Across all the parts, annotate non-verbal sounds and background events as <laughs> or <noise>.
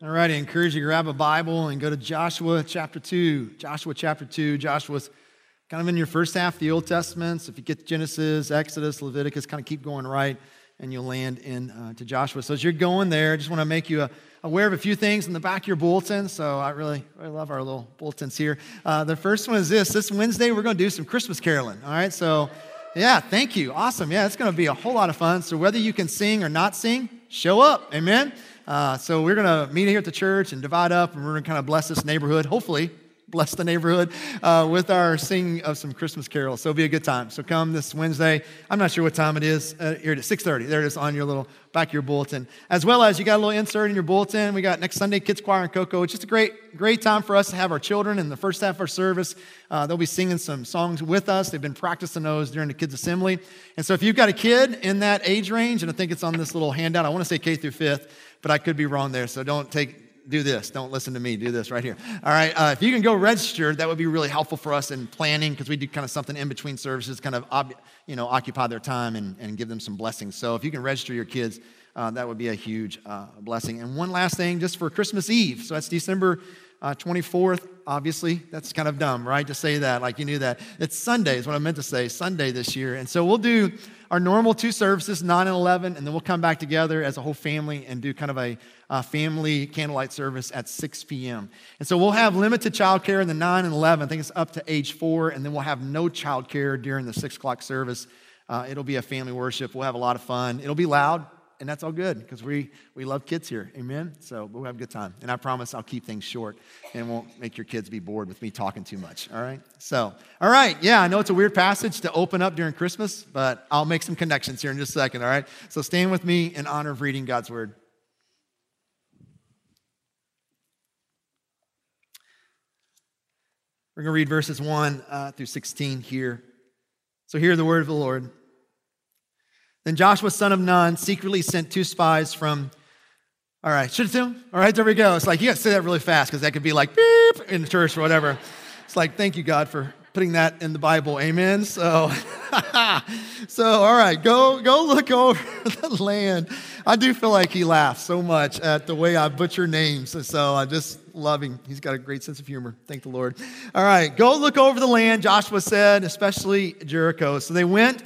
All right, I encourage you to grab a Bible and go to Joshua chapter 2. Joshua chapter 2. Joshua's kind of in your first half of the Old Testament. So if you get Genesis, Exodus, Leviticus, kind of keep going right, and you'll land in uh, to Joshua. So as you're going there, I just want to make you uh, aware of a few things in the back of your bulletin. So I really, really love our little bulletins here. Uh, the first one is this. This Wednesday, we're going to do some Christmas caroling. All right, so yeah, thank you. Awesome. Yeah, it's going to be a whole lot of fun. So whether you can sing or not sing, show up. Amen. Uh, so we're going to meet here at the church and divide up, and we're going to kind of bless this neighborhood, hopefully, bless the neighborhood uh, with our singing of some Christmas carols. So it'll be a good time. So come this Wednesday. I'm not sure what time it is. Uh, here is, 6.30. There it is on your little back of your bulletin. As well as you got a little insert in your bulletin. We got next Sunday, Kids Choir and Cocoa. It's just a great, great time for us to have our children in the first half of our service. Uh, they'll be singing some songs with us. They've been practicing those during the kids' assembly. And so if you've got a kid in that age range, and I think it's on this little handout, I want to say K through fifth, but I could be wrong there. So don't take do this. Don't listen to me. Do this right here. All right. Uh, if you can go register, that would be really helpful for us in planning because we do kind of something in between services, kind of ob- you know occupy their time and, and give them some blessings. So if you can register your kids, uh, that would be a huge uh, blessing. And one last thing, just for Christmas Eve. So that's December uh, 24th. Obviously, that's kind of dumb, right? To say that, like you knew that. It's Sunday, is what I meant to say, Sunday this year. And so we'll do our normal two services, 9 and 11, and then we'll come back together as a whole family and do kind of a, a family candlelight service at 6 p.m. And so we'll have limited childcare in the 9 and 11. I think it's up to age four, and then we'll have no childcare during the 6 o'clock service. Uh, it'll be a family worship. We'll have a lot of fun. It'll be loud and that's all good because we, we love kids here. Amen? So we'll have a good time. And I promise I'll keep things short and won't make your kids be bored with me talking too much. All right? So, all right. Yeah, I know it's a weird passage to open up during Christmas, but I'll make some connections here in just a second. All right? So stand with me in honor of reading God's word. We're going to read verses 1 uh, through 16 here. So, hear the word of the Lord. Then Joshua, son of Nun, secretly sent two spies from, all right, should it do? All right, there we go. It's like, you got to say that really fast because that could be like beep in the church or whatever. It's like, thank you, God, for putting that in the Bible. Amen. So, <laughs> so all right, go go look <laughs> over the land. I do feel like he laughs so much at the way I butcher names. So I just love him. He's got a great sense of humor. Thank the Lord. All right, go look over the land, Joshua said, especially Jericho. So they went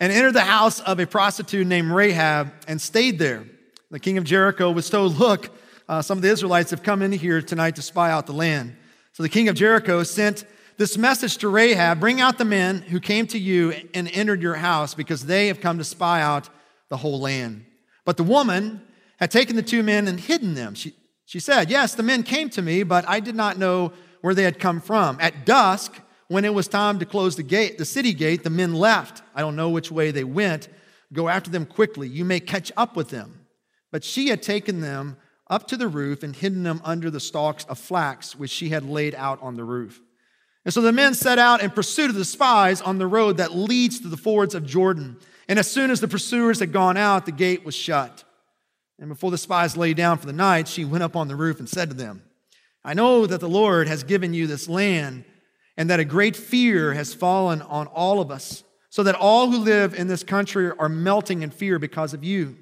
and entered the house of a prostitute named Rahab and stayed there. The king of Jericho was told, Look, uh, some of the Israelites have come in here tonight to spy out the land. So the king of Jericho sent this message to Rahab Bring out the men who came to you and entered your house, because they have come to spy out the whole land. But the woman had taken the two men and hidden them. She, she said, Yes, the men came to me, but I did not know where they had come from. At dusk, when it was time to close the gate, the city gate, the men left. I don't know which way they went. Go after them quickly. You may catch up with them. But she had taken them up to the roof and hidden them under the stalks of flax which she had laid out on the roof. And so the men set out in pursuit of the spies on the road that leads to the fords of Jordan. And as soon as the pursuers had gone out, the gate was shut. And before the spies lay down for the night, she went up on the roof and said to them, I know that the Lord has given you this land and that a great fear has fallen on all of us, so that all who live in this country are melting in fear because of you.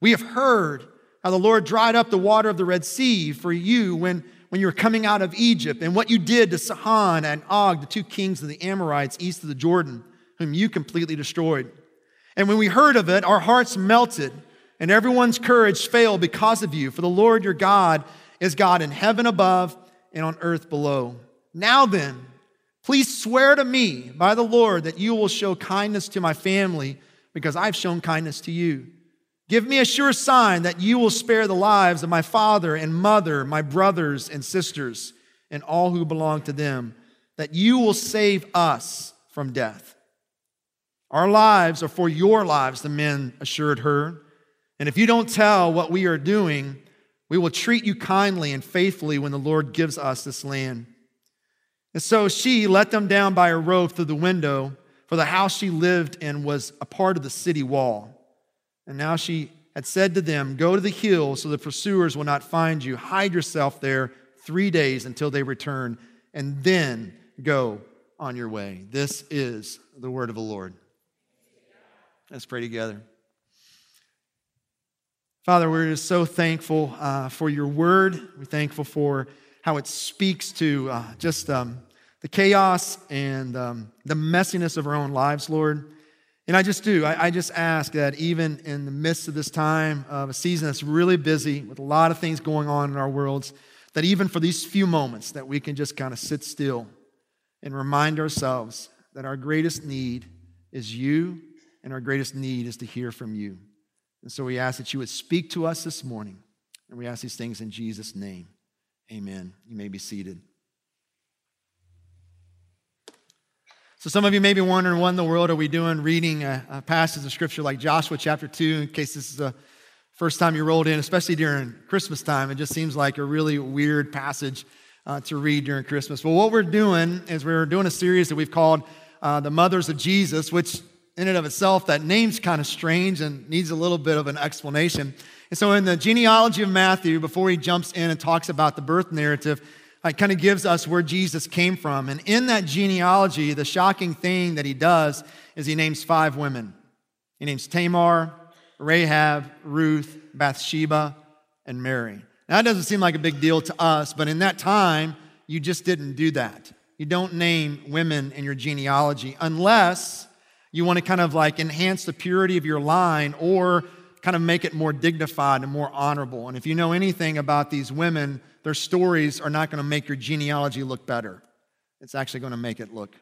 We have heard how the Lord dried up the water of the Red Sea for you when, when you were coming out of Egypt, and what you did to Sihon and Og, the two kings of the Amorites east of the Jordan, whom you completely destroyed. And when we heard of it, our hearts melted, and everyone's courage failed because of you. For the Lord your God is God in heaven above and on earth below. Now then, Please swear to me by the Lord that you will show kindness to my family because I've shown kindness to you. Give me a sure sign that you will spare the lives of my father and mother, my brothers and sisters, and all who belong to them, that you will save us from death. Our lives are for your lives, the men assured her. And if you don't tell what we are doing, we will treat you kindly and faithfully when the Lord gives us this land. And so she let them down by a rope through the window, for the house she lived in was a part of the city wall. And now she had said to them, Go to the hill so the pursuers will not find you. Hide yourself there three days until they return, and then go on your way. This is the word of the Lord. Let's pray together. Father, we're just so thankful uh, for your word. We're thankful for how it speaks to uh, just um, the chaos and um, the messiness of our own lives, Lord. And I just do. I, I, just ask that even in the midst of this time of a season that's really busy with a lot of things going on in our worlds, that even for these few moments that we can just kind of sit still and remind ourselves that our greatest need is you and our greatest need is to hear from you. And so we ask that you would speak to us this morning. And we ask these things in Jesus' name. Amen. You may be seated. So, some of you may be wondering, what in the world are we doing reading a, a, passage of scripture like Joshua chapter 2, in case this is the first time you rolled in, especially during Christmas time? It just seems like a really weird passage uh, to read during Christmas. Well, what we're doing is we're doing a series that we've called uh, The Mothers of Jesus, which in and of itself, that name's kind of strange and needs a little bit of an explanation. And so, in the genealogy of Matthew, before he jumps in and talks about the birth narrative, it kind of gives us where Jesus came from. And in that genealogy, the shocking thing that he does is he names five women. He names Tamar, Rahab, Ruth, Bathsheba, and Mary. Now, that doesn't seem like a big deal to us, but in that time, you just didn't do that. You don't name women in your genealogy unless you want to kind of like enhance the purity of your line or kind of make it more dignified and more honorable. And if you know anything about these women, their stories are not going to make your genealogy look better. It's actually going to make it look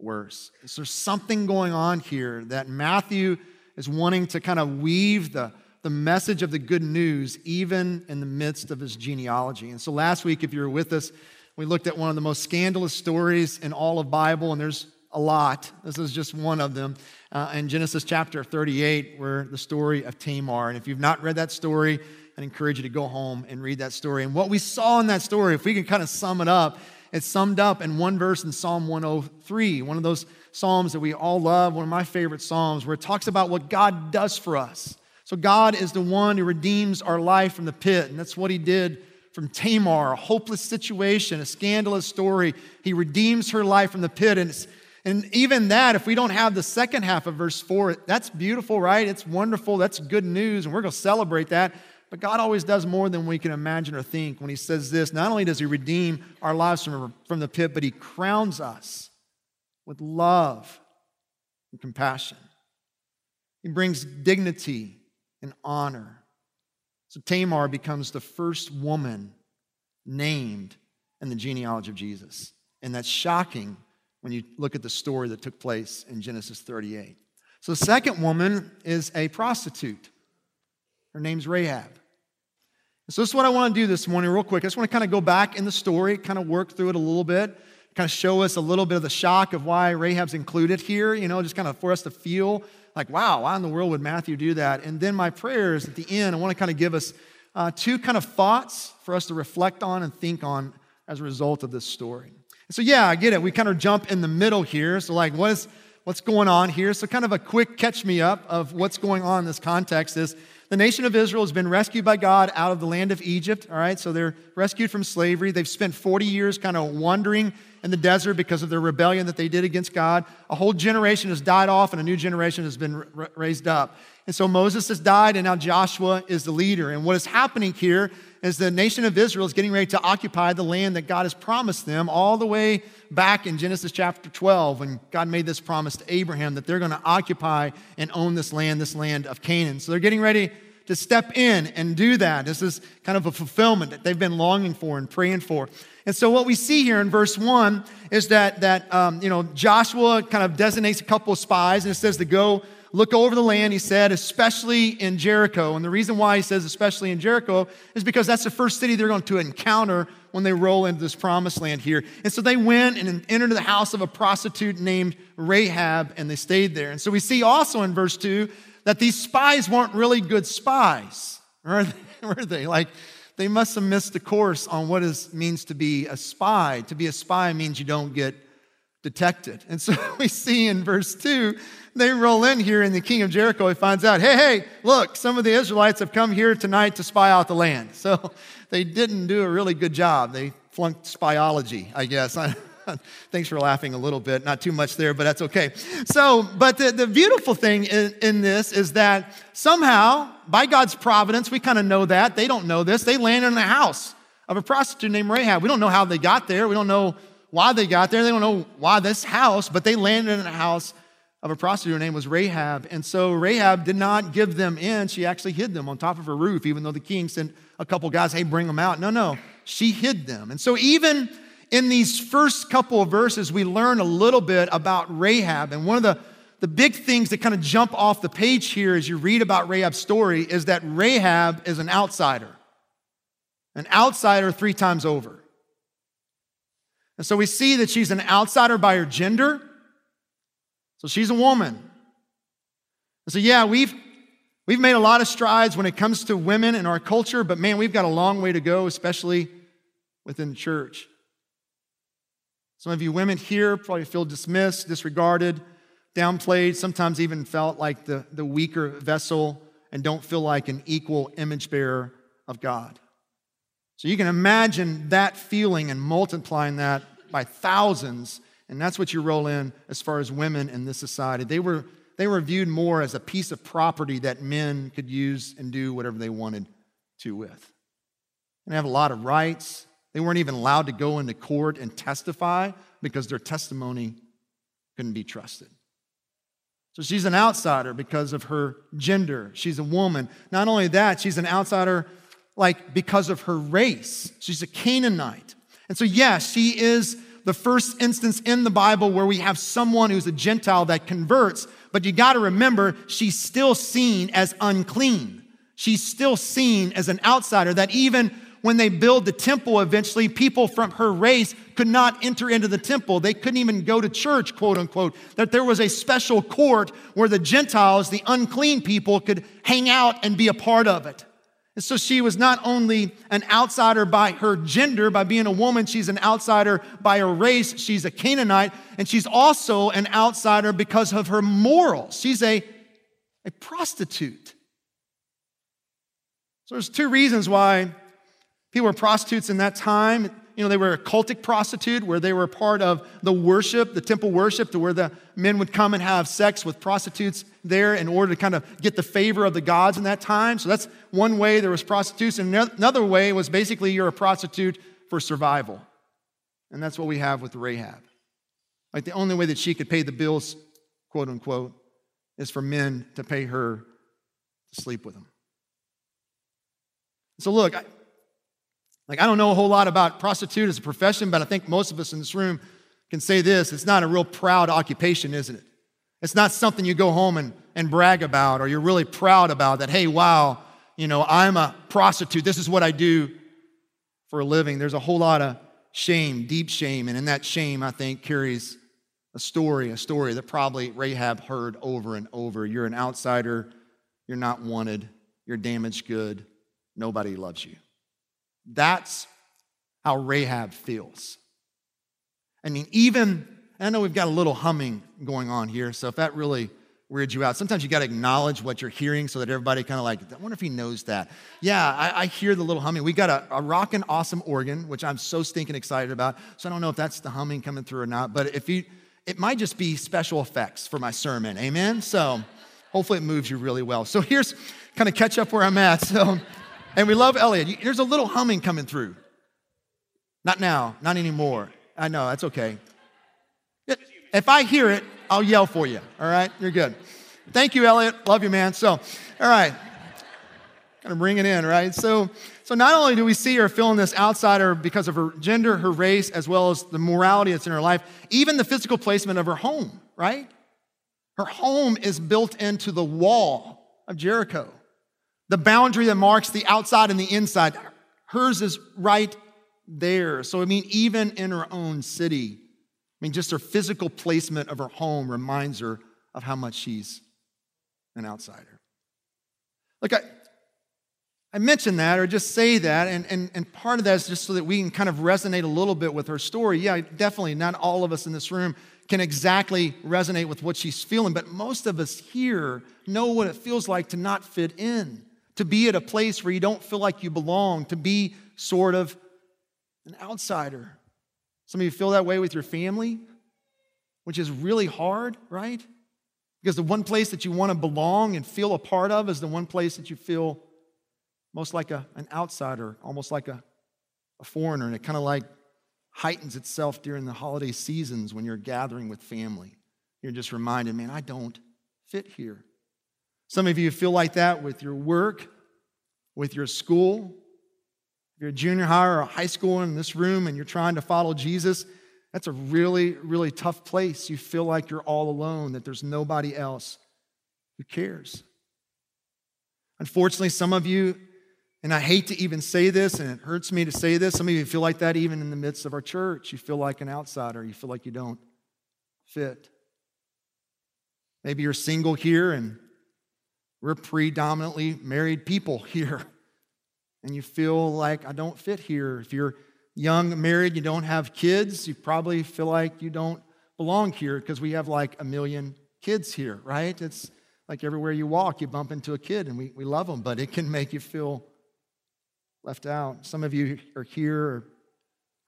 worse. So there's something going on here that Matthew is wanting to kind of weave the, the message of the good news even in the midst of his genealogy. And so last week, if you were with us, we looked at one of the most scandalous stories in all of Bible, and there's a lot. This is just one of them uh, in Genesis chapter 38, where the story of Tamar. And if you've not read that story, I encourage you to go home and read that story. And what we saw in that story, if we can kind of sum it up, it's summed up in one verse in Psalm 103, one of those psalms that we all love, one of my favorite psalms, where it talks about what God does for us. So, God is the one who redeems our life from the pit, and that's what He did from Tamar, a hopeless situation, a scandalous story. He redeems her life from the pit, and and even that, if we don't have the second half of verse 4, that's beautiful, right? It's wonderful. That's good news, and we're going to celebrate that. But God always does more than we can imagine or think when He says this. Not only does He redeem our lives from, from the pit, but He crowns us with love and compassion. He brings dignity and honor. So Tamar becomes the first woman named in the genealogy of Jesus. And that's shocking when you look at the story that took place in Genesis 38. So the second woman is a prostitute. Her name's Rahab. So this is what I want to do this morning, real quick. I just want to kind of go back in the story, kind of work through it a little bit, kind of show us a little bit of the shock of why Rahab's included here, you know, just kind of for us to feel like, wow, why in the world would Matthew do that? And then my prayers at the end, I want to kind of give us uh, two kind of thoughts for us to reflect on and think on as a result of this story. So yeah, I get it. We kind of jump in the middle here. So like, what is what's going on here? So kind of a quick catch me up of what's going on in this context is the nation of Israel has been rescued by God out of the land of Egypt. All right, so they're rescued from slavery. They've spent 40 years kind of wandering in the desert because of their rebellion that they did against God. A whole generation has died off, and a new generation has been raised up. And so Moses has died, and now Joshua is the leader. And what is happening here is the nation of Israel is getting ready to occupy the land that God has promised them all the way back in Genesis chapter 12 when God made this promise to Abraham that they're going to occupy and own this land, this land of Canaan. So they're getting ready to step in and do that. This is kind of a fulfillment that they've been longing for and praying for. And so what we see here in verse one is that that um, you know Joshua kind of designates a couple of spies and it says to go look over the land, he said, especially in Jericho. And the reason why he says especially in Jericho is because that's the first city they're going to encounter when they roll into this promised land here. And so they went and entered the house of a prostitute named Rahab and they stayed there. And so we see also in verse 2 that these spies weren't really good spies. <laughs> Were they? Were they? Like, they must have missed the course on what it means to be a spy. To be a spy means you don't get detected. And so <laughs> we see in verse 2 they roll in here, and the king of Jericho he finds out, hey, hey, look, some of the Israelites have come here tonight to spy out the land. <laughs> So they didn't do a really good job. They flunked spyology, I guess. <laughs> Thanks for laughing a little bit. Not too much there, but that's okay. So, but the, the beautiful thing in, in this is that somehow, by God's providence, we kind of know that. They don't know this. They landed in the house of a prostitute named Rahab. We don't know how they got there. We don't know why they got there. They don't know why this house, but they landed in a house of a prostitute. Her name was Rahab. And so Rahab did not give them in. She actually hid them on top of her roof, even though the king sent a couple guys, hey, bring them out. No, no, she hid them. And so even in these first couple of verses, we learn a little bit about Rahab. And one of the, the big things that kind of jump off the page here as you read about Rahab's story is that Rahab is an outsider, an outsider three times over. And so we see that she's an outsider by her gender. So she's a woman. And so, yeah, we've, we've made a lot of strides when it comes to women in our culture, but man, we've got a long way to go, especially within the church. Some of you women here probably feel dismissed, disregarded, downplayed, sometimes even felt like the, the weaker vessel and don't feel like an equal image bearer of God. So you can imagine that feeling and multiplying that by thousands, and that's what you roll in as far as women in this society. They were, they were viewed more as a piece of property that men could use and do whatever they wanted to with. And they have a lot of rights. They weren't even allowed to go into court and testify because their testimony couldn't be trusted. So she's an outsider because of her gender. She's a woman. Not only that, she's an outsider like because of her race. She's a Canaanite. And so, yes, she is the first instance in the Bible where we have someone who's a Gentile that converts, but you got to remember, she's still seen as unclean. She's still seen as an outsider, that even when they build the temple eventually, people from her race could not enter into the temple. They couldn't even go to church, quote unquote. That there was a special court where the Gentiles, the unclean people, could hang out and be a part of it. And so she was not only an outsider by her gender, by being a woman, she's an outsider by her race. She's a Canaanite. And she's also an outsider because of her morals. She's a, a prostitute. So there's two reasons why people were prostitutes in that time. You know, they were a cultic prostitute where they were part of the worship, the temple worship, to where the men would come and have sex with prostitutes there in order to kind of get the favor of the gods in that time. So that's one way there was prostitution. Another way was basically you're a prostitute for survival. And that's what we have with Rahab. Like the only way that she could pay the bills, quote unquote, is for men to pay her to sleep with them. So look, like, I don't know a whole lot about prostitute as a profession, but I think most of us in this room can say this it's not a real proud occupation, isn't it? It's not something you go home and, and brag about or you're really proud about that, hey, wow, you know, I'm a prostitute. This is what I do for a living. There's a whole lot of shame, deep shame. And in that shame, I think, carries a story, a story that probably Rahab heard over and over. You're an outsider. You're not wanted. You're damaged good. Nobody loves you. That's how Rahab feels. I mean, even, I know we've got a little humming going on here, so if that really weirds you out, sometimes you got to acknowledge what you're hearing so that everybody kind of like, I wonder if he knows that. Yeah, I, I hear the little humming. We got a, a awesome organ, which I'm so stinking excited about. So I don't know if that's the humming coming through or not, but if you, it might just be special effects for my sermon. Amen? So hopefully it moves you really well. So here's kind of catch up where I'm at. So, and we love Elliot. There's a little humming coming through. Not now, not anymore. I know, that's okay. If I hear it, I'll yell for you. All right? You're good. Thank you, Elliot. Love you, man. So, all right. Kind of bring it in, right? So, so not only do we see her feeling this outsider because of her gender, her race, as well as the morality that's in her life, even the physical placement of her home, right? Her home is built into the wall of Jericho. The boundary that marks the outside and the inside, hers is right there. So, I mean, even in her own city, I mean, just her physical placement of her home reminds her of how much she's an outsider. Look, I, I mention that or just say that, and, and, and part of that is just so that we can kind of resonate a little bit with her story. Yeah, definitely, not all of us in this room can exactly resonate with what she's feeling, but most of us here know what it feels like to not fit in to be at a place where you don't feel like you belong, to be sort of an outsider. Some of you feel that way with your family, which is really hard, right? Because the one place that you want to belong and feel a part of is the one place that you feel most like a, an outsider, almost like a, a foreigner. And it kind of like heightens itself during the holiday seasons when you're gathering with family. You're just reminded, man, I don't fit here. Some of you feel like that with your work, with your school. If you're a junior high or a high school in this room and you're trying to follow Jesus, that's a really, really tough place. You feel like you're all alone, that there's nobody else who cares. Unfortunately, some of you, and I hate to even say this, and it hurts me to say this, some of you feel like that even in the midst of our church. You feel like an outsider, you feel like you don't fit. Maybe you're single here and we're predominantly married people here. And you feel like I don't fit here. If you're young, married, you don't have kids, you probably feel like you don't belong here because we have like a million kids here, right? It's like everywhere you walk, you bump into a kid and we, we love them, but it can make you feel left out. Some of you are here or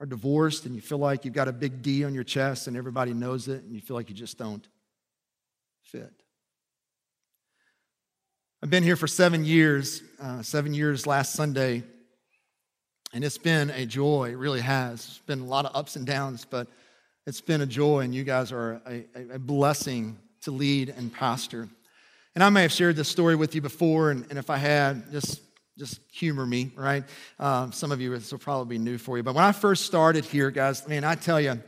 are divorced and you feel like you've got a big D on your chest and everybody knows it and you feel like you just don't fit. I've been here for seven years, uh, seven years last Sunday, and it's been a joy. It really has. It's been a lot of ups and downs, but it's been a joy, and you guys are a, a blessing to lead and pastor. And I may have shared this story with you before, and, and if I had, just just humor me, right? Um, some of you, this will probably be new for you. But when I first started here, guys, I mean, I tell you,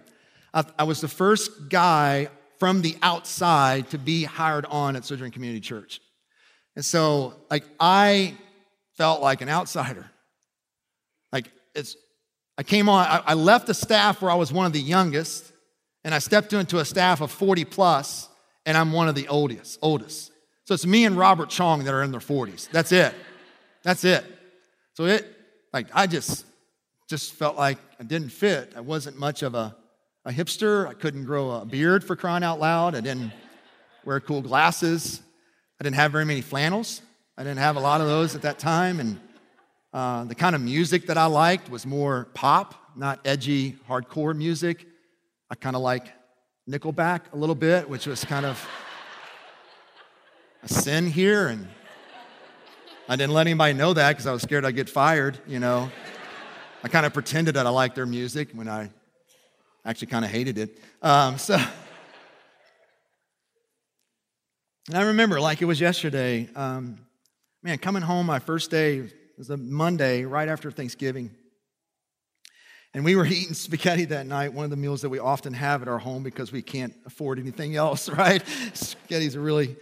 I, I was the first guy from the outside to be hired on at Sojourn Community Church. And so, like, I felt like an outsider. Like, it's, I came on, I, I left the staff where I was one of the youngest, and I stepped into a staff of 40 plus, and I'm one of the oldest, oldest. So it's me and Robert Chong that are in their 40s. That's it. That's it. So it, like, I just, just felt like I didn't fit. I wasn't much of a, a hipster. I couldn't grow a beard for crying out loud. I didn't wear cool glasses. I didn't have very many flannels. I didn't have a lot of those at that time. And uh, the kind of music that I liked was more pop, not edgy, hardcore music. I kind of like Nickelback a little bit, which was kind of a sin here. And I didn't let anybody know that because I was scared I'd get fired, you know. I kind of pretended that I liked their music when I actually kind of hated it. Um, so. And I remember, like it was yesterday, um, man, coming home my first day was a Monday right after Thanksgiving. And we were <laughs> eating spaghetti that night, one of the meals that we often have at our home because we can't afford anything else, <laughs> right? Spaghetti's a really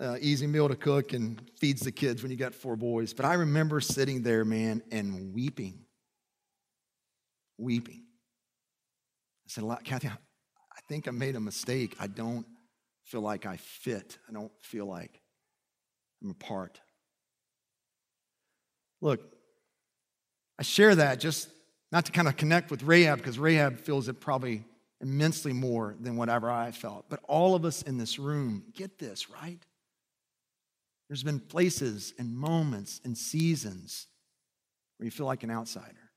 uh, easy meal to cook and feeds the kids when you got four boys. But I remember sitting there, man, and weeping. Weeping. I said, Kathy, I think I made a mistake. I don't feel like I fit. I don't feel like I'm a part. Look, I share that just not to kind of connect with Rahab, because Rahab feels it probably immensely more than whatever I felt. But all of us in this room get this, right? There's been places and moments and seasons where you feel like an outsider.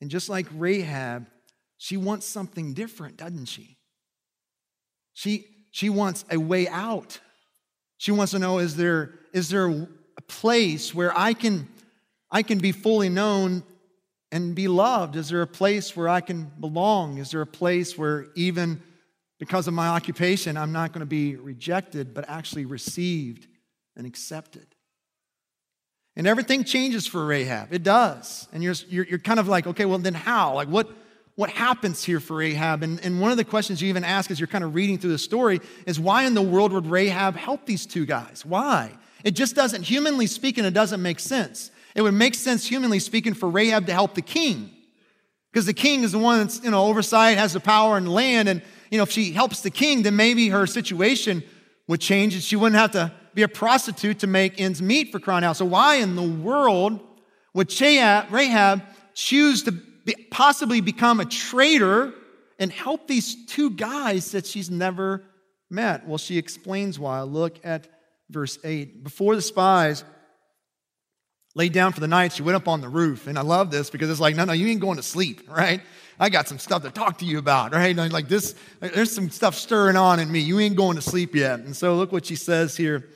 And just like Rahab, she wants something different, doesn't she? She, she wants a way out. She wants to know is there, is there a place where I can, I can be fully known and be loved? Is there a place where I can belong? Is there a place where even because of my occupation, I'm not going to be rejected, but actually received and accepted? And everything changes for Rahab. It does. And you're, you're, you're kind of like, okay, well, then how? Like, what, what happens here for Rahab. And, and one of the questions you even ask as you're kind of reading through the story is why in the world would Rahab help these two guys? Why? It just doesn't, humanly speaking, it doesn't make sense. It would make sense, humanly speaking, for Rahab to help the king. Because the king is the one that's, you know, oversight, has the power and land. And, you know, if she helps the king, then maybe her situation would change and she wouldn't have to be a prostitute to make ends meet for crying out. So why in the world would Rahab choose to possibly become a traitor and help these two guys that she's never met? Well, she explains why. Look at verse 8. Before the spies laid down for the night. She went up on the roof. And I love this because it's like, no, no, you ain't going to sleep, right? I got some stuff to talk to you about, right? Like this, there's some stuff stirring on in me. You ain't going to sleep yet. And so look what she says here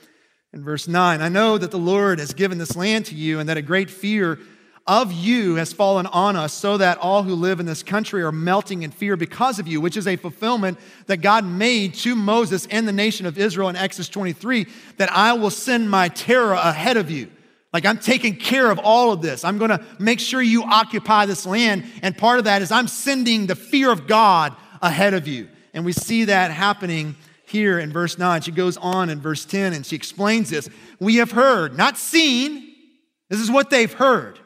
in verse 9. I know that the Lord has given this land to you and that a great fear of you has fallen on us, so that all who live in this country are melting in fear because of you, which is a fulfillment that God made to Moses and the nation of Israel in Exodus 23 that I will send my terror ahead of you. Like I'm taking care of all of this. I'm going to make sure you occupy this land. And part of that is I'm sending the fear of God ahead of you. And we see that happening here in verse 9. She goes on in verse 10 and she explains this. We have heard, not seen. This is what they've heard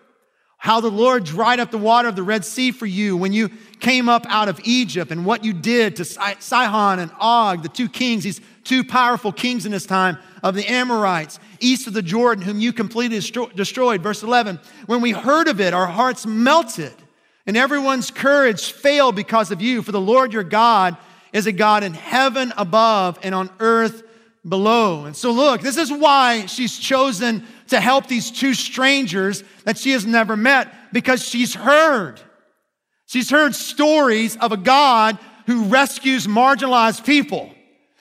how the Lord dried up the water of the Red Sea for you when you came up out of Egypt, and what you did to Sihon and Og, the two kings, these two powerful kings in this time of the Amorites, east of the Jordan, whom you completely destroyed. Verse 11 When we heard of it, our hearts melted, and everyone's courage failed because of you, for the Lord your God is a God in heaven above and on earth below. And so, look, this is why she's chosen to help these two strangers that she has never met because she's heard. She's heard stories of a God who rescues marginalized people.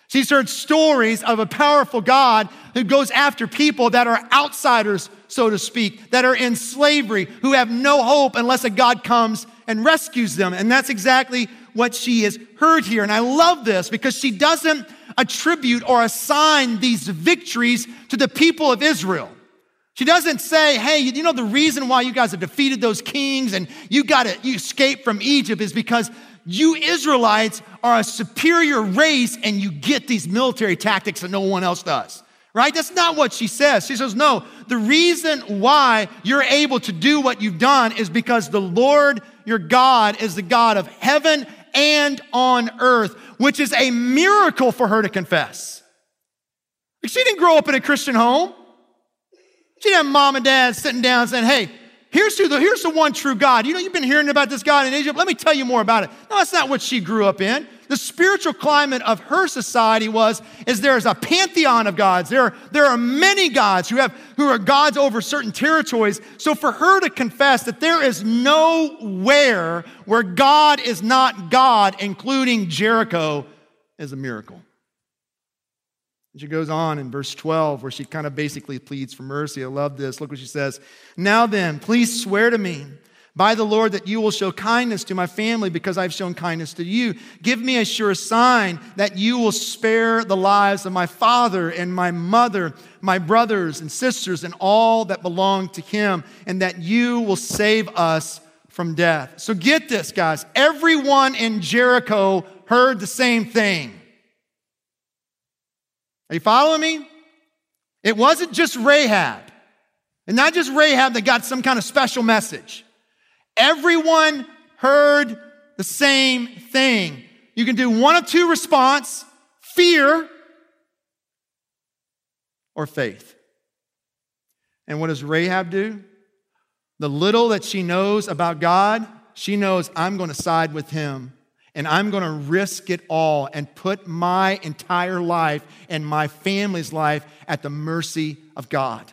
She's heard stories of a powerful God who goes after people that are outsiders, so to speak, that are in slavery, who have no hope unless a God comes and rescues them. And that's exactly what she has heard here. And I love this because she doesn't attribute or assign these victories to the people of Israel. She doesn't say, hey, you know, the reason why you guys have defeated those kings and you got to, you escape from Egypt is because you Israelites are a superior race and you get these military tactics that no one else does. Right? That's not what she says. She says, no, the reason why you're able to do what you've done is because the Lord your God is the God of heaven and on earth, which is a miracle for her to confess. She didn't grow up in a Christian home. She didn't have mom and dad sitting down saying, hey, here's, who the, here's the one true God. You know, you've been hearing about this God in Egypt. Let me tell you more about it. No, that's not what she grew up in. The spiritual climate of her society was is there is a pantheon of gods. There are, there are many gods who have who are gods over certain territories. So for her to confess that there is nowhere where God is not God, including Jericho, is a miracle. She goes on in verse 12, where she kind of basically pleads for mercy. I love this. Look what she says. Now then, please swear to me by the Lord that you will show kindness to my family because I've shown kindness to you. Give me a sure sign that you will spare the lives of my father and my mother, my brothers and sisters, and all that belong to him, and that you will save us from death. So get this, guys. Everyone in Jericho heard the same thing. Are you following me? It wasn't just Rahab, and not just Rahab that got some kind of special message. Everyone heard the same thing. You can do one of two response fear or faith. And what does Rahab do? The little that she knows about God, she knows I'm going to side with him and I'm going to risk it all and put my entire life and my family's life at the mercy of God.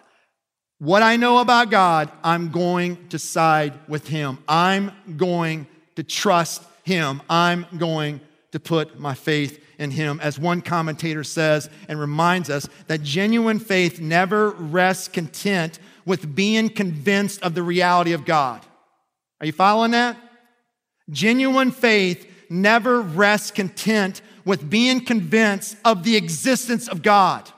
What I know about God, I'm going to side with Him. I'm going to trust Him. I'm going to put my faith in Him. As one commentator says and reminds us, that genuine faith never rests content with being convinced of the reality of God. Are you following that? Genuine faith never rests content with being convinced of the existence of God.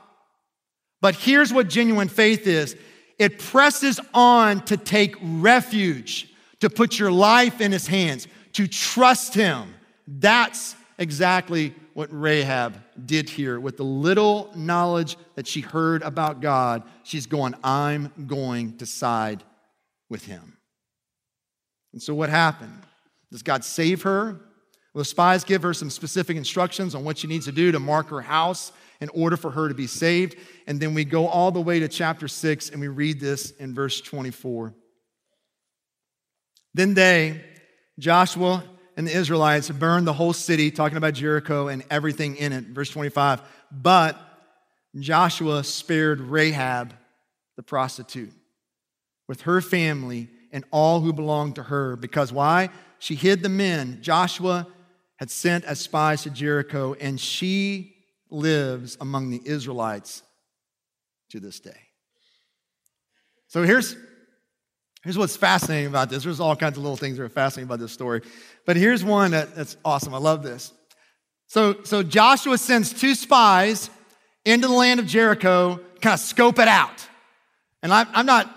But here's what genuine faith is it presses on to take refuge, to put your life in his hands, to trust him. That's exactly what Rahab did here. With the little knowledge that she heard about God, she's going, I'm going to side with him. And so, what happened? Does God save her? Well, the spies give her some specific instructions on what she needs to do to mark her house in order for her to be saved. And then we go all the way to chapter 6 and we read this in verse 24. Then they, Joshua and the Israelites, burned the whole city, talking about Jericho and everything in it. Verse 25. But Joshua spared Rahab, the prostitute, with her family and all who belonged to her. Because why? She hid the men Joshua had sent as spies to Jericho, and she lives among the Israelites to this day. So here's, here's what's fascinating about this. There's all kinds of little things that are fascinating about this story. But here's one that, that's awesome. I love this. So, so Joshua sends two spies into the land of Jericho, kind of scope it out. And I, I'm not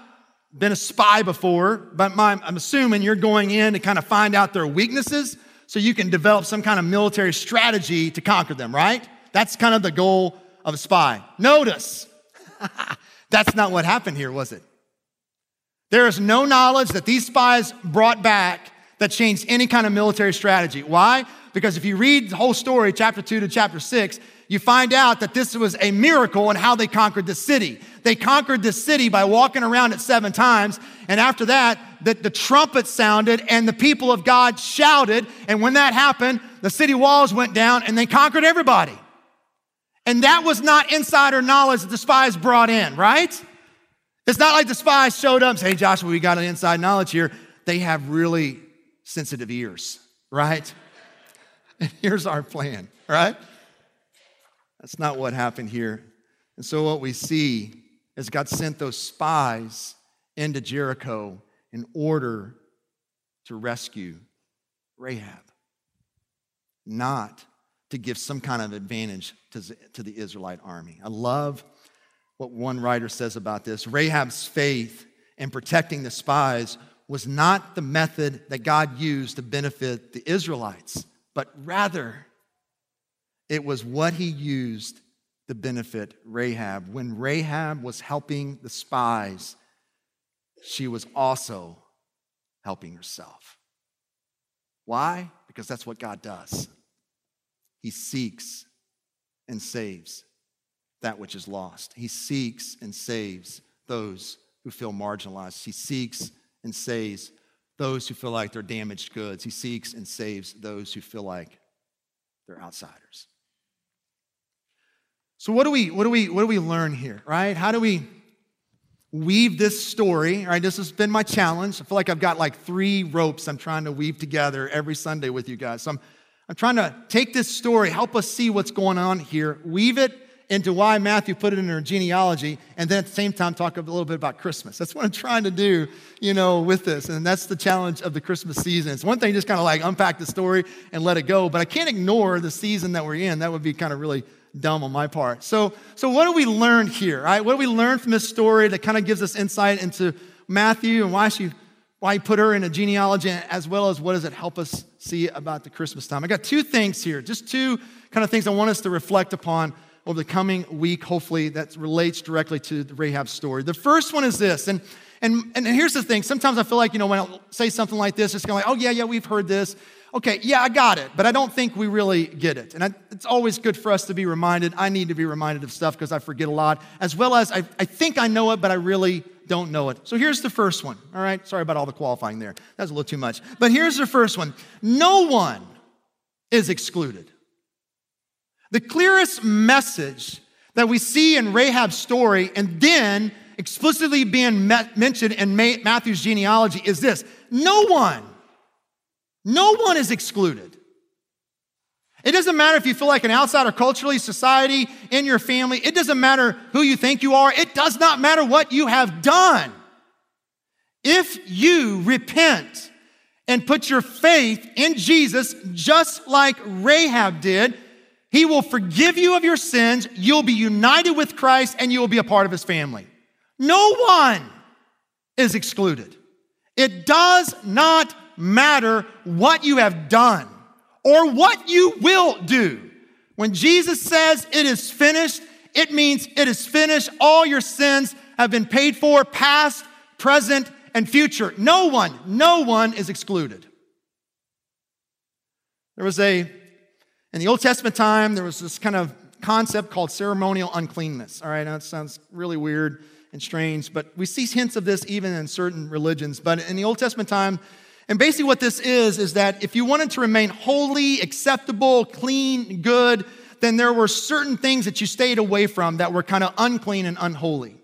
been a spy before, but my, I'm assuming you're going in to kind of find out their weaknesses so you can develop some kind of military strategy to conquer them, right? That's kind of the goal of a spy. Notice, <laughs> that's not what happened here, was it? There is no knowledge that these spies brought back that changed any kind of military strategy. Why? Because if you read the whole story, chapter 2 to chapter 6, you find out that this was a miracle in how they conquered the city. They conquered the city by walking around it seven times. And after that, the, the trumpet sounded and the people of God shouted. And when that happened, the city walls went down and they conquered everybody. And that was not insider knowledge that the spies brought in, right? It's not like the spies showed up and said, Hey, Joshua, we got an inside knowledge here. They have really sensitive ears, right? <laughs> And here's our plan, right? That's not what happened here. And so, what we see is God sent those spies into Jericho in order to rescue Rahab, not to give some kind of advantage to, to the Israelite army. I love what one writer says about this. Rahab's faith in protecting the spies was not the method that God used to benefit the Israelites, but rather it was what he used to benefit Rahab. When Rahab was helping the spies, she was also helping herself. Why? Because that's what God does. He seeks and saves that which is lost. He seeks and saves those who feel marginalized. He seeks and saves those who feel like they're damaged goods. He seeks and saves those who feel like they're outsiders. So what do we what do we what do we learn here, right? How do we weave this story, right? This has been my challenge. I feel like I've got like three ropes I'm trying to weave together every Sunday with you guys. So I'm I'm trying to take this story, help us see what's going on here, weave it into why Matthew put it in her genealogy, and then at the same time talk a little bit about Christmas. That's what I'm trying to do, you know, with this. And that's the challenge of the Christmas season. It's one thing just kind of like unpack the story and let it go, but I can't ignore the season that we're in. That would be kind of really dumb on my part. So, so what do we learn here? Right? What do we learn from this story that kind of gives us insight into Matthew and why she why he put her in a genealogy as well as what does it help us see about the Christmas time? I got two things here, just two kind of things I want us to reflect upon over the coming week, hopefully, that relates directly to the Rahab story. The first one is this, and and, and here's the thing. Sometimes I feel like, you know, when I say something like this, it's kind of like, oh, yeah, yeah, we've heard this okay, yeah, I got it, but I don't think we really get it. And I, it's always good for us to be reminded. I need to be reminded of stuff because I forget a lot, as well as I, I think I know it, but I really don't know it. So here's the first one, all right? Sorry about all the qualifying there. That's a little too much. But here's the first one no one is excluded. The clearest message that we see in Rahab's story and then explicitly being met, mentioned in Matthew's genealogy is this no one no one is excluded. It doesn't matter if you feel like an outsider culturally, society, in your family. It doesn't matter who you think you are. It does not matter what you have done. If you repent and put your faith in Jesus, just like Rahab did, he will forgive you of your sins. You'll be united with Christ and you will be a part of his family. No one is excluded. It does not matter what you have done or what you will do. When Jesus says it is finished, it means it is finished. All your sins have been paid for, past, present, and future. No one, no one is excluded. There was a, in the Old Testament time, there was this kind of concept called ceremonial uncleanness. All right, now sounds really weird and strange, but we see hints of this even in certain religions. But in the Old Testament time, and basically, what this is, is that if you wanted to remain holy, acceptable, clean, good, then there were certain things that you stayed away from that were kind of unclean and unholy.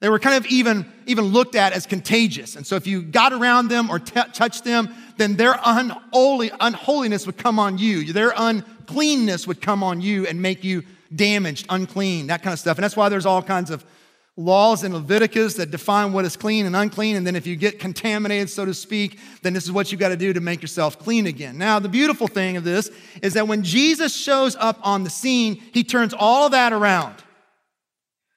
They were kind of even, even looked at as contagious. And so if you got around them or t- touched them, then their unholy, unholiness would come on you. Their uncleanness would come on you and make you damaged, unclean, that kind of stuff. And that's why there's all kinds of laws in Leviticus that define what is clean and unclean. And then if you get contaminated, so to speak, then this is what you got to do to make yourself clean again. Now, the beautiful thing of this is that when Jesus shows up on the scene, he turns all that around.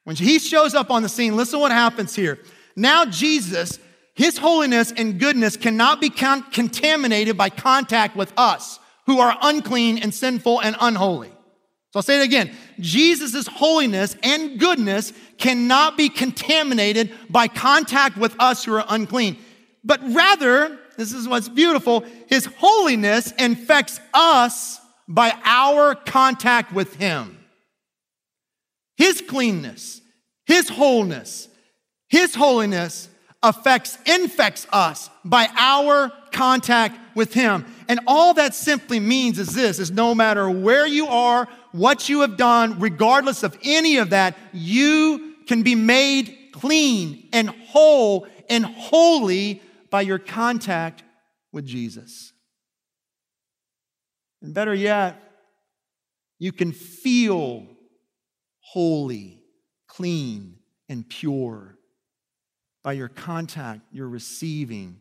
When he shows up on the scene, listen what happens here. Now, Jesus, his holiness and goodness cannot be con- contaminated by contact with us who are unclean and sinful and unholy. So I'll say it again. Jesus' holiness and goodness cannot be contaminated by contact with us who are unclean. But rather, this is what's beautiful, his holiness infects us by our contact with him. His cleanness, His wholeness, His holiness affects, infects us by our contact with Him. And all that simply means is this, is no matter where you are, what you have done, regardless of any of that, you can be made clean and whole and holy by your contact with Jesus. And better yet, you can feel holy, clean, and pure by your contact, your receiving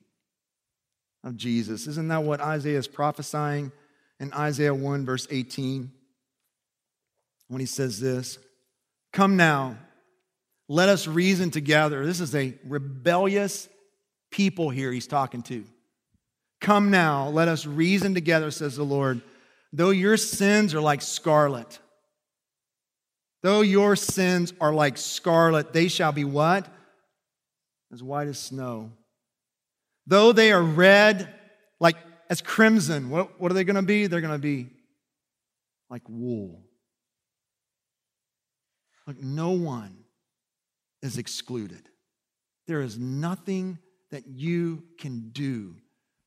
of Jesus. Isn't that what Isaiah is prophesying in Isaiah 1, verse 18? When he says this Come now, let us reason together. This is a rebellious people here he's talking to. Come now, let us reason together, says the Lord. Though your sins are like scarlet, Though your sins are like scarlet, they shall be what? As white as snow. Though they are red, like as crimson, what, what are they going to be? They're going to be like wool. Like no one is excluded. There is nothing that you can do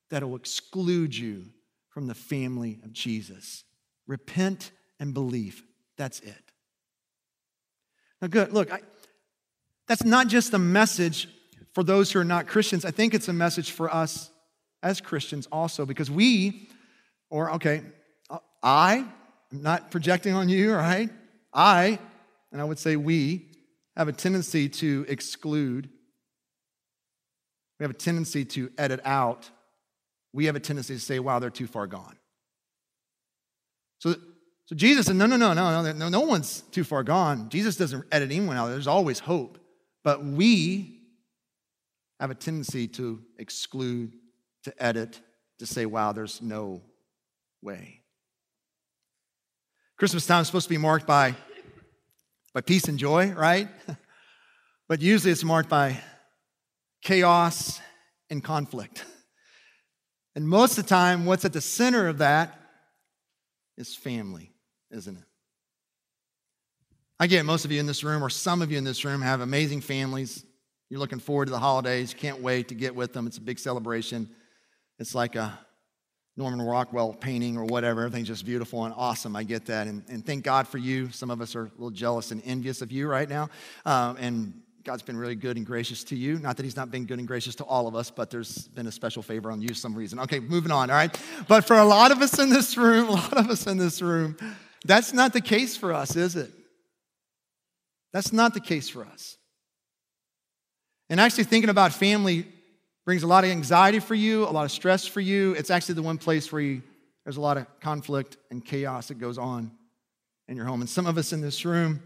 that will exclude you from the family of Jesus. Repent and believe. That's it. Now, good. Look, I, that's not just a message for those who are not Christians. I think it's a message for us as Christians also, because we, or okay, I, I'm not projecting on you, right? I, and I would say we, have a tendency to exclude. We have a tendency to edit out. We have a tendency to say, wow, they're too far gone. So so Jesus said, no, no, no, no, no, no no one's too far gone. Jesus doesn't edit anyone out. There's always hope. But we have a tendency to exclude, to edit, to say, wow, there's no way. Christmas time is supposed to be marked by, by peace and joy, right? <laughs> but usually it's marked by chaos and conflict. And most of the time, what's at the center of that is family isn't it? I get most of you in this room, or some of you in this room, have amazing families. You're looking forward to the holidays, can't wait to get with them. It's a big celebration. It's like a Norman Rockwell painting or whatever. Everything's just beautiful and awesome. I get that. And, and thank God for you. Some of us are a little jealous and envious of you right now. Um, and God's been really good and gracious to you. Not that He's not been good and gracious to all of us, but there's been a special favor on you some reason. Okay, moving on, all right? But for a lot of us in this room, <laughs> a lot of us in this room, that's not the case for us, is it? That's not the case for us. And actually, thinking about family brings a lot of anxiety for you, a lot of stress for you. It's actually the one place where you, there's a lot of conflict and chaos that goes on in your home. And some of us in this room,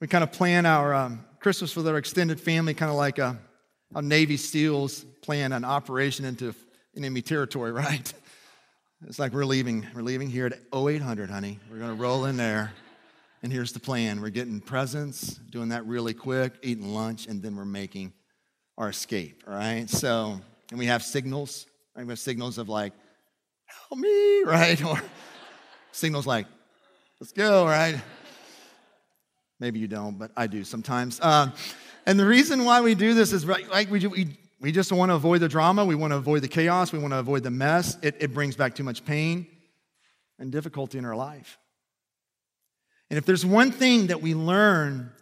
we kind of plan our um, Christmas with our extended family, kind of like a, uh, Navy SEALs plan an operation into enemy territory, <laughs> right? It's like we're leaving. We're leaving here at 0800, honey. We're going to roll in there. And here's the plan we're getting presents, doing that really quick, eating lunch, and then we're making our escape, right? So, and we have signals. Right? We have signals of like, help me, <laughs> right? Or signals like, let's go, right? Maybe you don't, but I do sometimes. Um, and the reason why we do this is like we, we we just want to avoid the drama. We want to avoid the chaos. We want to avoid the mess. It, it brings back too much pain and difficulty in our life. And if there's one thing that we learn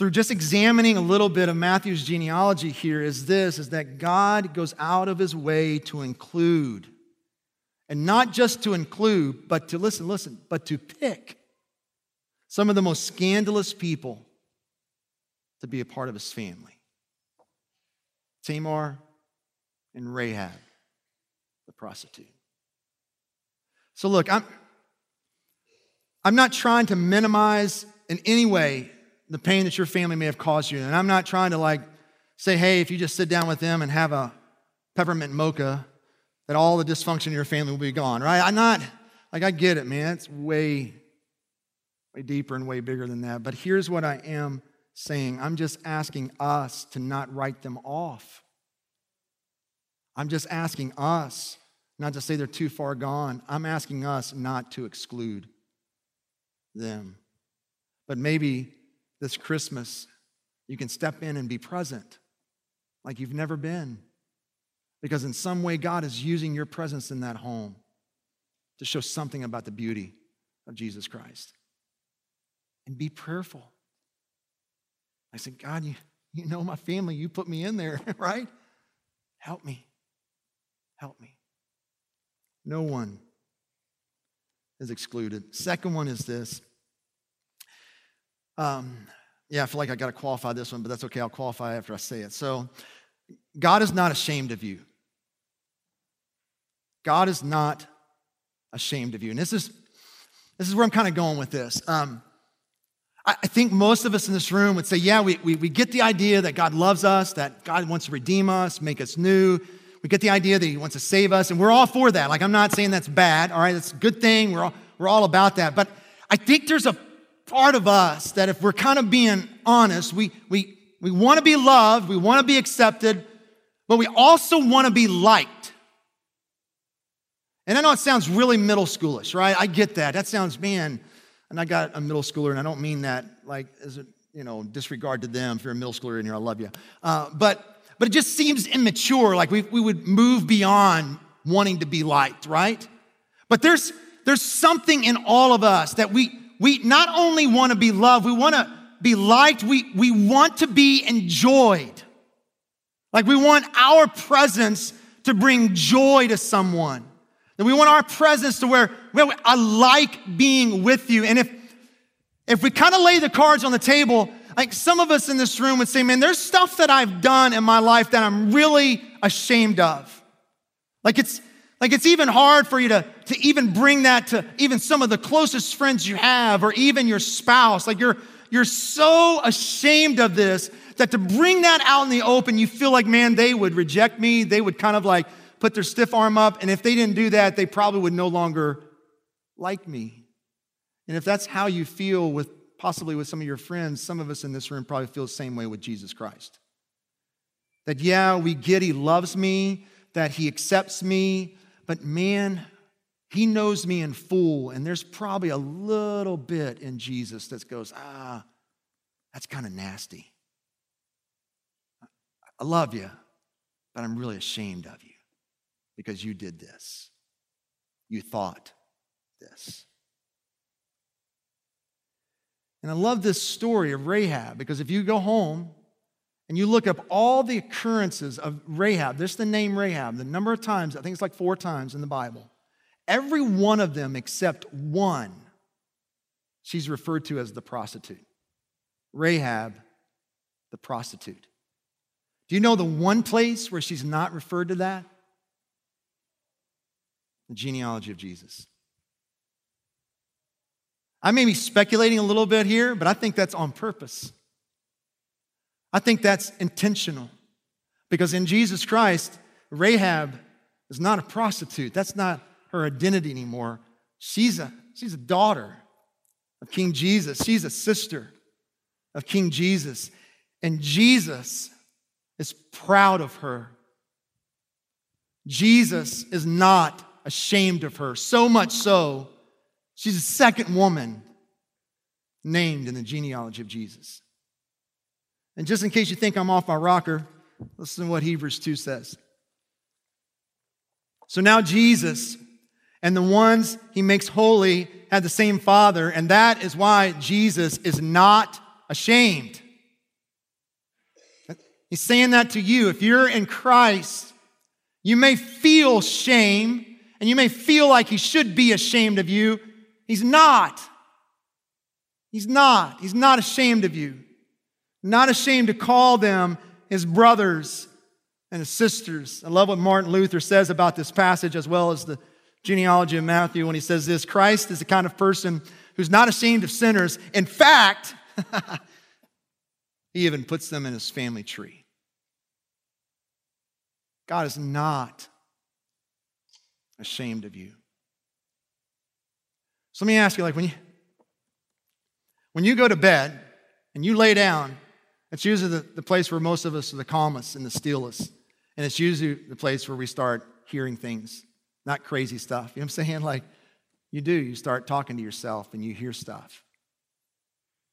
through just examining a little bit of Matthew's genealogy here is this is that God goes out of his way to include and not just to include but to listen listen but to pick some of the most scandalous people to be a part of his family. Tamar and Rahab, the prostitute. So look, I'm I'm not trying to minimize in any way the pain that your family may have caused you. And I'm not trying to like say, hey, if you just sit down with them and have a peppermint mocha, that all the dysfunction in your family will be gone, right? I'm not, like, I get it, man. It's way, way deeper and way bigger than that. But here's what I am saying I'm just asking us to not write them off. I'm just asking us not to say they're too far gone. I'm asking us not to exclude them. But maybe this Christmas, you can step in and be present like you've never been. Because in some way, God is using your presence in that home to show something about the beauty of Jesus Christ. And be prayerful. I said, God, you, you know my family. You put me in there, <laughs> right? Help me. Help me. No one is excluded. Second one is this um, yeah, I feel like I got to qualify this one, but that's okay. I'll qualify after I say it. So, God is not ashamed of you. God is not ashamed of you. And this is this is where I'm kind of going with this. Um, I, I think most of us in this room would say, yeah, we, we, we get the idea that God loves us, that God wants to redeem us, make us new. We get the idea that He wants to save us, and we're all for that. Like, I'm not saying that's bad, all right? That's a good thing. We're all, we're all about that. But I think there's a part of us that if we're kind of being honest, we, we, we want to be loved, we want to be accepted, but we also want to be liked. And I know it sounds really middle schoolish, right? I get that. That sounds, man, and I got a middle schooler, and I don't mean that like as a, you know, disregard to them. If you're a middle schooler in here, I love you. Uh, but, but it just seems immature, like we, we would move beyond wanting to be liked, right? But there's, there's something in all of us that we, we not only want to be loved, we want to be liked, we, we want to be enjoyed. Like we want our presence to bring joy to someone. And we want our presence to where, well, I like being with you. And if if we kind of lay the cards on the table, like some of us in this room would say, man, there's stuff that I've done in my life that I'm really ashamed of. Like it's like it's even hard for you to, to even bring that to even some of the closest friends you have or even your spouse. Like you're, you're so ashamed of this that to bring that out in the open, you feel like, man, they would reject me. They would kind of like put their stiff arm up. And if they didn't do that, they probably would no longer like me. And if that's how you feel with possibly with some of your friends, some of us in this room probably feel the same way with Jesus Christ. That, yeah, we get he loves me, that he accepts me, but man, he knows me in full, and there's probably a little bit in Jesus that goes, ah, that's kind of nasty. I love you, but I'm really ashamed of you because you did this. You thought this. And I love this story of Rahab because if you go home and you look up all the occurrences of Rahab, this the name Rahab, the number of times, I think it's like four times in the Bible, every one of them except one, she's referred to as the prostitute. Rahab, the prostitute. Do you know the one place where she's not referred to that? The genealogy of Jesus. I may be speculating a little bit here, but I think that's on purpose. I think that's intentional because in Jesus Christ, Rahab is not a prostitute. That's not her identity anymore. She's a, she's a daughter of King Jesus, she's a sister of King Jesus. And Jesus is proud of her. Jesus is not ashamed of her, so much so, she's the second woman named in the genealogy of Jesus. And just in case you think I'm off my rocker, listen to what Hebrews 2 says. So now Jesus and the ones he makes holy had the same Father, and that is why Jesus is not ashamed. He's saying that to you. If you're in Christ, you may feel shame and you may feel like he should be ashamed of you. He's not. He's not. He's not ashamed of you. Not ashamed to call them his brothers and his sisters. I love what Martin Luther says about this passage as well as the genealogy of Matthew when he says this Christ is the kind of person who's not ashamed of sinners. In fact, <laughs> he even puts them in his family tree. God is not ashamed of you. So let me ask you like when you when you go to bed and you lay down, it's usually the, the place where most of us are the calmest and the stillest. And it's usually the place where we start hearing things, not crazy stuff. You know what I'm saying? <laughs> Like you do, you start talking to yourself and you hear stuff.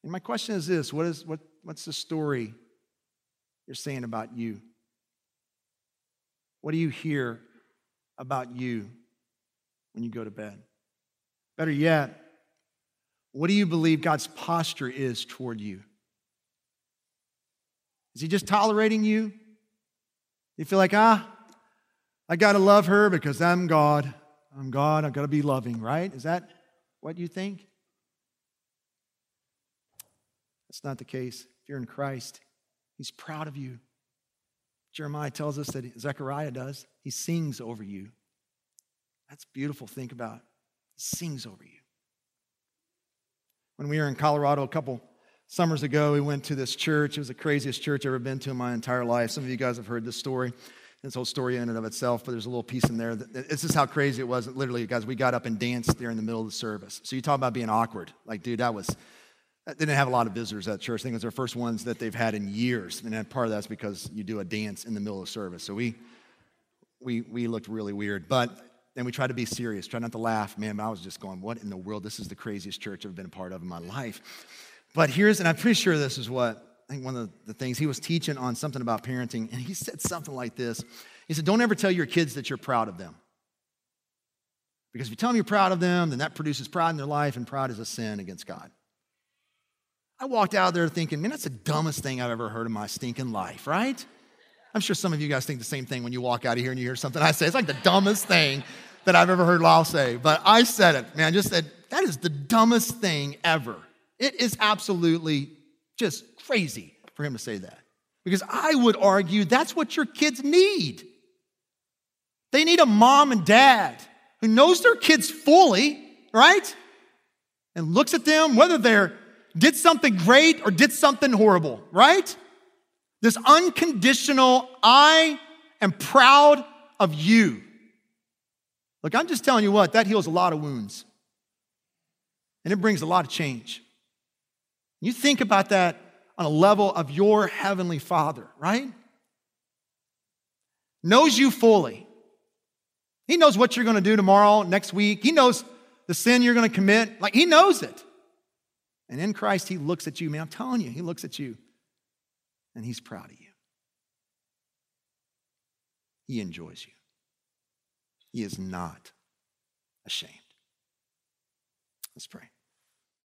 And my question is this what is, what, what's the story you're saying about you? What do you hear about you when you go to bed? Better yet, what do you believe God's posture is toward you? Is he just tolerating you? You feel like, ah, I got to love her because I'm God. I'm God. I've got to be loving, right? Is that what you think? That's not the case. If you're in Christ, He's proud of you. Jeremiah tells us that Zechariah does. He sings over you. That's beautiful. Think about. He sings over you. When we were in Colorado a couple summers ago, we went to this church. It was the craziest church I've ever been to in my entire life. Some of you guys have heard this story. This whole story in and of itself, but there's a little piece in there. This is how crazy it was. Literally, guys, we got up and danced there in the middle of the service. So you talk about being awkward. Like, dude, that was, they didn't have a lot of visitors at church. I think it was their first ones that they've had in years. And part of that's because you do a dance in the middle of service. So we, we, we looked really weird. But then we tried to be serious, try not to laugh. Man, I was just going, what in the world? This is the craziest church I've been a part of in my life. But here's, and I'm pretty sure this is what I think one of the things he was teaching on something about parenting, and he said something like this. He said, Don't ever tell your kids that you're proud of them. Because if you tell them you're proud of them, then that produces pride in their life, and pride is a sin against God. I walked out there thinking, man, that's the dumbest thing I've ever heard in my stinking life, right? I'm sure some of you guys think the same thing when you walk out of here and you hear something I say. It's like the dumbest thing that I've ever heard Lisle say, but I said it, man. Just said, that is the dumbest thing ever. It is absolutely just crazy for him to say that. Because I would argue that's what your kids need. They need a mom and dad who knows their kids fully, right? And looks at them, whether they're did something great or did something horrible, right? This unconditional, I am proud of you. Look, I'm just telling you what, that heals a lot of wounds. And it brings a lot of change. You think about that on a level of your heavenly Father, right? Knows you fully. He knows what you're going to do tomorrow, next week. He knows the sin you're going to commit. Like, He knows it. And in Christ, He looks at you, man. I'm telling you, He looks at you and He's proud of you. He enjoys you. He is not ashamed. Let's pray.